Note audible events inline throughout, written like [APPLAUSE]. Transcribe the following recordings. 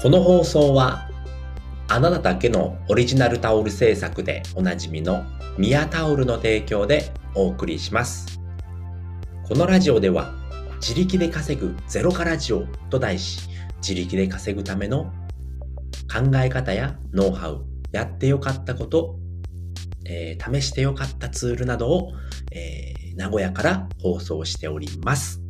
この放送はあなただけのオリジナルタオル制作でおなじみのミヤタオルの提供でお送りします。このラジオでは自力で稼ぐゼロからジオと題し自力で稼ぐための考え方やノウハウ、やってよかったこと、えー試してよかったツールなどを、えー名古屋から放送しております。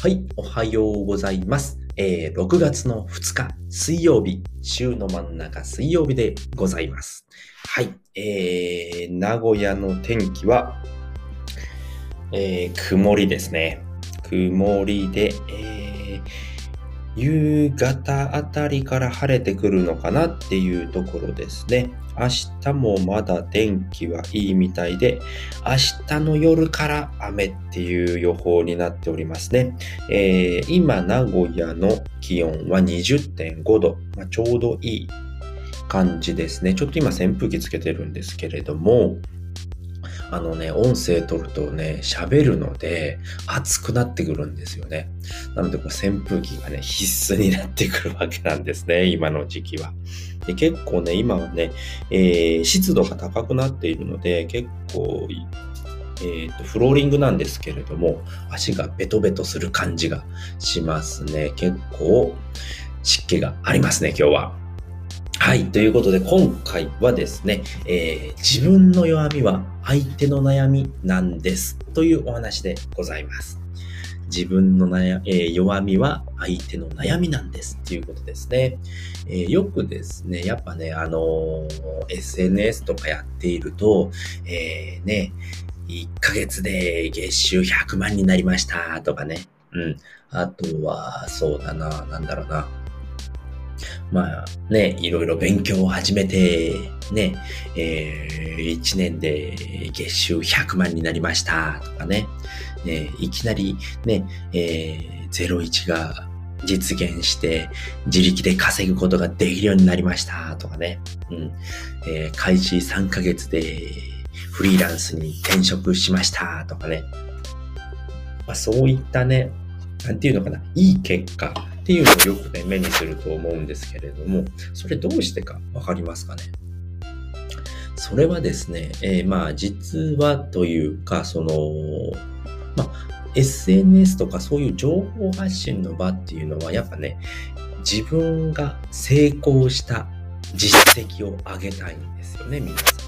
はい、おはようございます。えー6月の2日水曜日、週の真ん中水曜日でございます。はい、えー、名古屋の天気は、えー曇りですね。曇りで、えー夕方あたりから晴れてくるのかなっていうところですね。明日もまだ天気はいいみたいで、明日の夜から雨っていう予報になっておりますね。えー今、名古屋の気温は20.5度、まあ、ちょうどいい感じですね。ちょっと今扇風機つけてるんですけれども、あのね、音声取るとね、喋るので暑くなってくるんですよね。なので、こう扇風機がね、必須になってくるわけなんですね、今の時期は。で結構ね、今はね、えー湿度が高くなっているので、結構、えーと、フローリングなんですけれども、足がベトベトする感じがしますね。結構、湿気がありますね、今日は。はい。ということで、今回はですね、えー自分の弱みは相手の悩みなんです。というお話でございます。自分の悩、えー弱みは相手の悩みなんです。っていうことですね。えーよくですね、やっぱね、あのー SNS とかやっていると、えーね、1ヶ月で月収100万になりましたとかね。うん。あとは、そうだな、なんだろうな。まあね、いろいろ勉強を始めて、ね、えー、1年で月収100万になりましたとかね、ねいきなりね、えー、01が実現して自力で稼ぐことができるようになりましたとかね、うん、えー開始3ヶ月でフリーランスに転職しましたとかね、まあ、そういったね、なんていうのかな、いい結果っていうのをよくね、目にすると思うんですけれども、それどうしてかわかりますかね？それはですね、えーまあ実はというか、その、まあ SNS とかそういう情報発信の場っていうのはやっぱね、自分が成功した実績を上げたいんですよね、皆さん。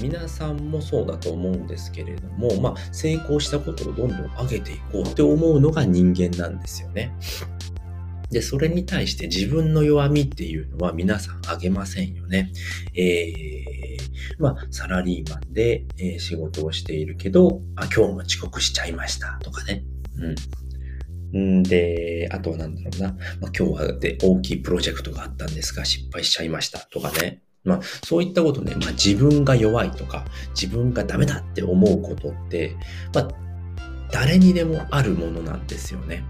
皆さんもそうだと思うんですけれども、まあ成功したことをどんどん上げていこうって思うのが人間なんですよね。で、それに対して自分の弱みっていうのは皆さんあげませんよね。えー、まあ、サラリーマンで、え仕事をしているけど、あ、今日も遅刻しちゃいましたとかね。うん。んで、あとはなんだろうな。まあ、今日はで大きいプロジェクトがあったんですが、失敗しちゃいましたとかね。まあ、そういったことね、まあ、自分が弱いとか、自分がダメだって思うことって、まあ、誰にでもあるものなんですよね。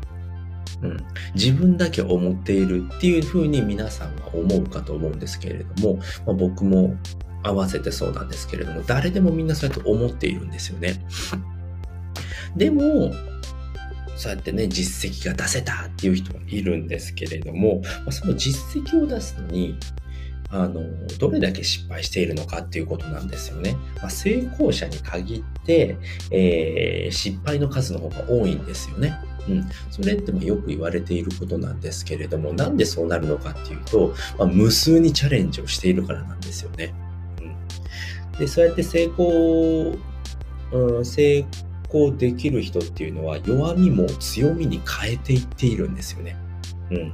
うん、自分だけ思っているっていうふうに皆さんは思うかと思うんですけれども、まあ、僕も合わせてそうなんですけれども、誰でもみんなそうやって思っているんですよね。でも、そうやってね、実績が出せたっていう人はいるんですけれども、ま、その実績を出すのに、あの、どれだけ失敗しているのかっていうことなんですよね。まあ、成功者に限って、えー失敗の数の方が多いんですよね。うん、それってまあよく言われていることなんですけれども、なんでそうなるのかっていうと、まあ、無数にチャレンジをしているからなんですよね。うん、で、そうやって成功、うん、成功できる人っていうのは弱みも強みに変えていっているんですよね。うん、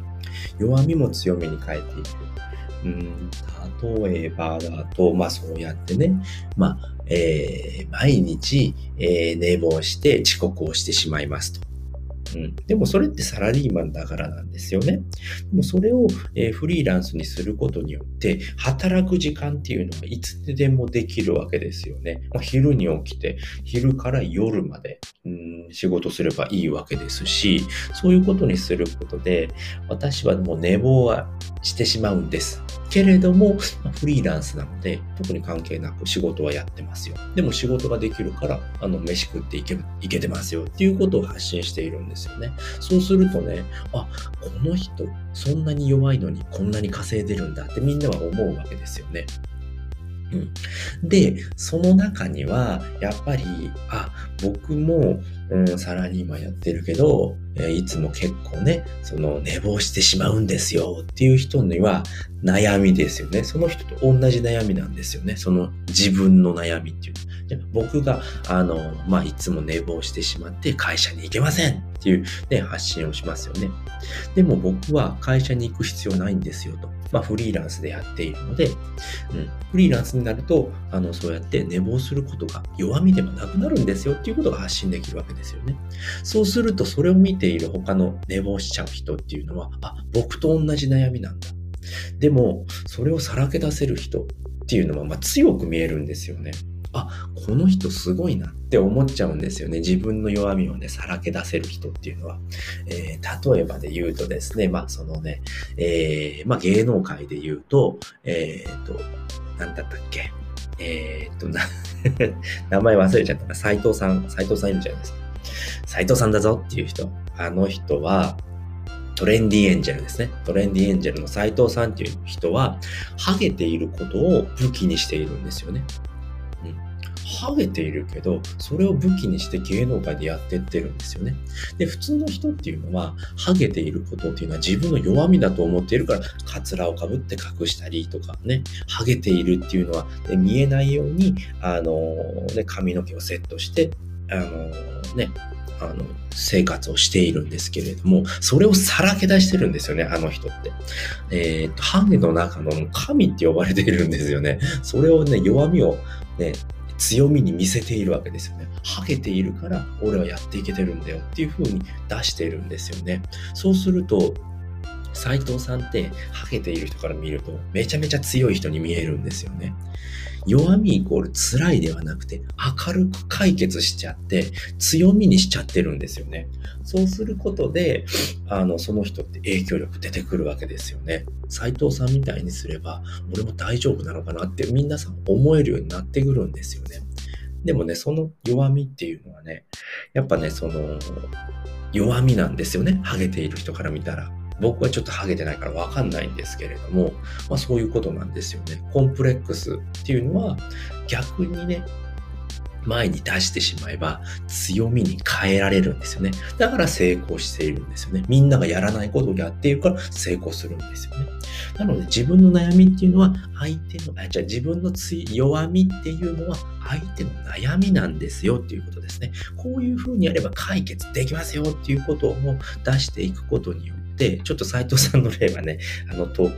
弱みも強みに変えている。うん、例えばだと、まあそうやってね、まあ、えー毎日、えー寝坊して遅刻をしてしまいますと。うん、でもそれってサラリーマンだからなんですよね。でもそれを、えーフリーランスにすることによって、働く時間っていうのはいつでもできるわけですよね。まあ、昼に起きて、昼から夜まで、うん、仕事すればいいわけですし、そういうことにすることで、私はもう寝坊はしてしまうんです。けれども、フリーランスなので、特に関係なく仕事はやってますよ。でも仕事ができるから、あの、飯食っていけいけてますよっていうことを発信しているんですよね。そうするとね、あ、この人、そんなに弱いのにこんなに稼いでるんだってみんなは思うわけですよね。うん、で、その中には、やっぱり、あ、僕も、うん、サラリーマンやってるけど、えいつも結構ね、その寝坊してしまうんですよっていう人には悩みですよね。その人と同じ悩みなんですよね。その自分の悩みっていうじゃ僕が、あの、まあ、いつも寝坊してしまって会社に行けませんっていうね、発信をしますよね。でも僕は会社に行く必要ないんですよと。まあ、フリーランスでやっているので、うん、フリーランスになると、あの、そうやって寝坊することが弱みでもなくなるんですよっていうことが発信できるわけですよね。そうすると、それを見ている他の寝坊しちゃう人っていうのは、あ、僕と同じ悩みなんだ。でも、それをさらけ出せる人っていうのは、まあ、強く見えるんですよね。あ、この人すごいなって思っちゃうんですよね。自分の弱みをね、さらけ出せる人っていうのは。えー、例えばで言うとですね、まあそのね、えー、まあ芸能界で言うと、えっ、ー、と、なんだったっけ。えっと、な [LAUGHS] 名前忘れちゃったな。斎藤さん、斎藤さんいるじゃないですか。斎藤さんだぞっていう人。あの人は、トレンディエンジェルですね。トレンディエンジェルの斎藤さんっていう人は、ハゲていることを武器にしているんですよね。ハゲているけど、それを武器にして芸能界でやってってるんですよね。で、普通の人っていうのは、ハゲていることっていうのは自分の弱みだと思っているから、カツラをかぶって隠したりとかね、ハゲているっていうのは、ね、見えないように、あの、ね、髪の毛をセットして、あの、ね、あの、生活をしているんですけれども、それをさらけ出してるんですよね、あの人って。えっ、と、ハゲの中の神って呼ばれているんですよね。それをね、弱みをね、強みに見せているわけですよね。ハゲているから俺はやっていけてるんだよっていう風に出しているんですよね。そうすると、斎藤さんってハゲている人から見るとめちゃめちゃ強い人に見えるんですよね。弱みイコール辛いではなくて明るく解決しちゃって強みにしちゃってるんですよね。そうすることで、あの、その人って影響力出てくるわけですよね。斎藤さんみたいにすれば俺も大丈夫なのかなって皆さん思えるようになってくるんですよね。でもね、その弱みっていうのはね、やっぱね、その弱みなんですよね。ハゲている人から見たら。僕はちょっとハゲてないからわかんないんですけれども、まあそういうことなんですよね。コンプレックスっていうのは逆にね、前に出してしまえば強みに変えられるんですよね。だから成功しているんですよね。みんながやらないことをやっているから成功するんですよね。なので自分の悩みっていうのは相手の、あ、じゃあ自分の弱みっていうのは相手の悩みなんですよっていうことですね。こういうふうにやれば解決できますよっていうことを出していくことによって、ちょっと斉藤さんの例はね、あの、と、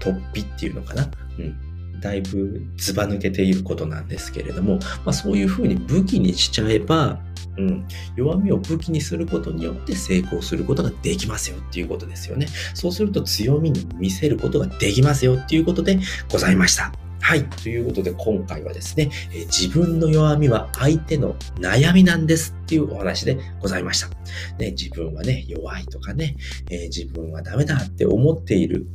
突飛っていうのかな？うん。だいぶずば抜けていることなんですけれども、まあ、そういうふうに武器にしちゃえば、うん、弱みを武器にすることによって成功することができますよっていうことですよね。そうすると強みに見せることができますよっていうことでございました。はい。ということで今回はですね、え、自分の弱みは相手の悩みなんですっていうお話でございました。ね、自分はね、弱いとかね、えー、自分はダメだって思っている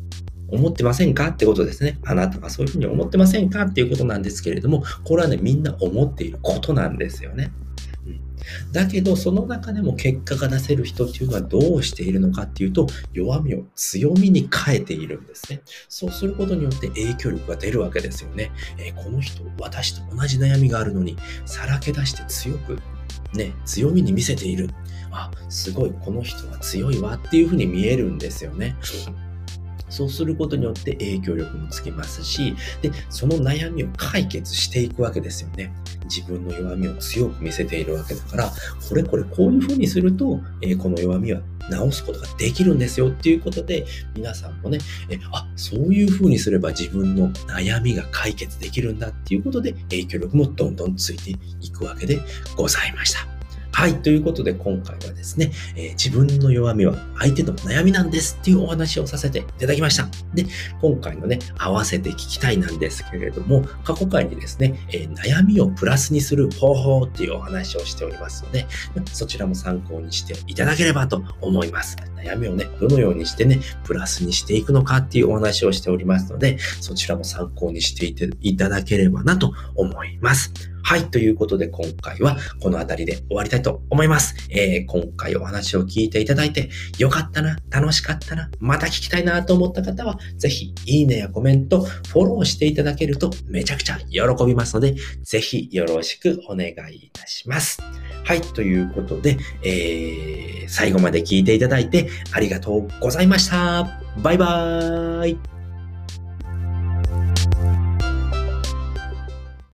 思ってませんかってことですね。あなたがそういうふうに思ってませんかっていうことなんですけれども、これはね、みんな思っていることなんですよね。だけど、その中でも結果が出せる人っていうのはどうしているのかっていうと、弱みを強みに変えているんですね。そうすることによって影響力が出るわけですよね。えー、この人、私と同じ悩みがあるのに、さらけ出して強く、ね、強みに見せている。あ、すごい、この人は強いわっていうふうに見えるんですよね。そうすることによって影響力もつきますし、で、その悩みを解決していくわけですよね。自分の弱みを強く見せているわけだから、これこれこういうふうにすると、えー、この弱みは直すことができるんですよっていうことで、皆さんもね、えあ、そういうふうにすれば自分の悩みが解決できるんだっていうことで、影響力もどんどんついていくわけでございました。はい。ということで今回はですね、えー、自分の弱みは相手の悩みなんですっていうお話をさせていただきました。で、今回のね、合わせて聞きたいなんですけれども、過去回にですね、えー、悩みをプラスにする方法っていうお話をしておりますので、そちらも参考にしていただければと思います。悩みをね、どのようにしてね、プラスにしていくのかっていうお話をしておりますので、そちらも参考にしていていただければなと思います。はい。ということで今回はこの辺りで終わりたいと思います。えー、今回お話を聞いていただいてよかったな、楽しかったな、また聞きたいなと思った方は、ぜひいいねやコメント、フォローしていただけるとめちゃくちゃ喜びますので、ぜひよろしくお願いいたします。はい。ということで、えー、最後まで聞いていただいてありがとうございました。バイバーイ。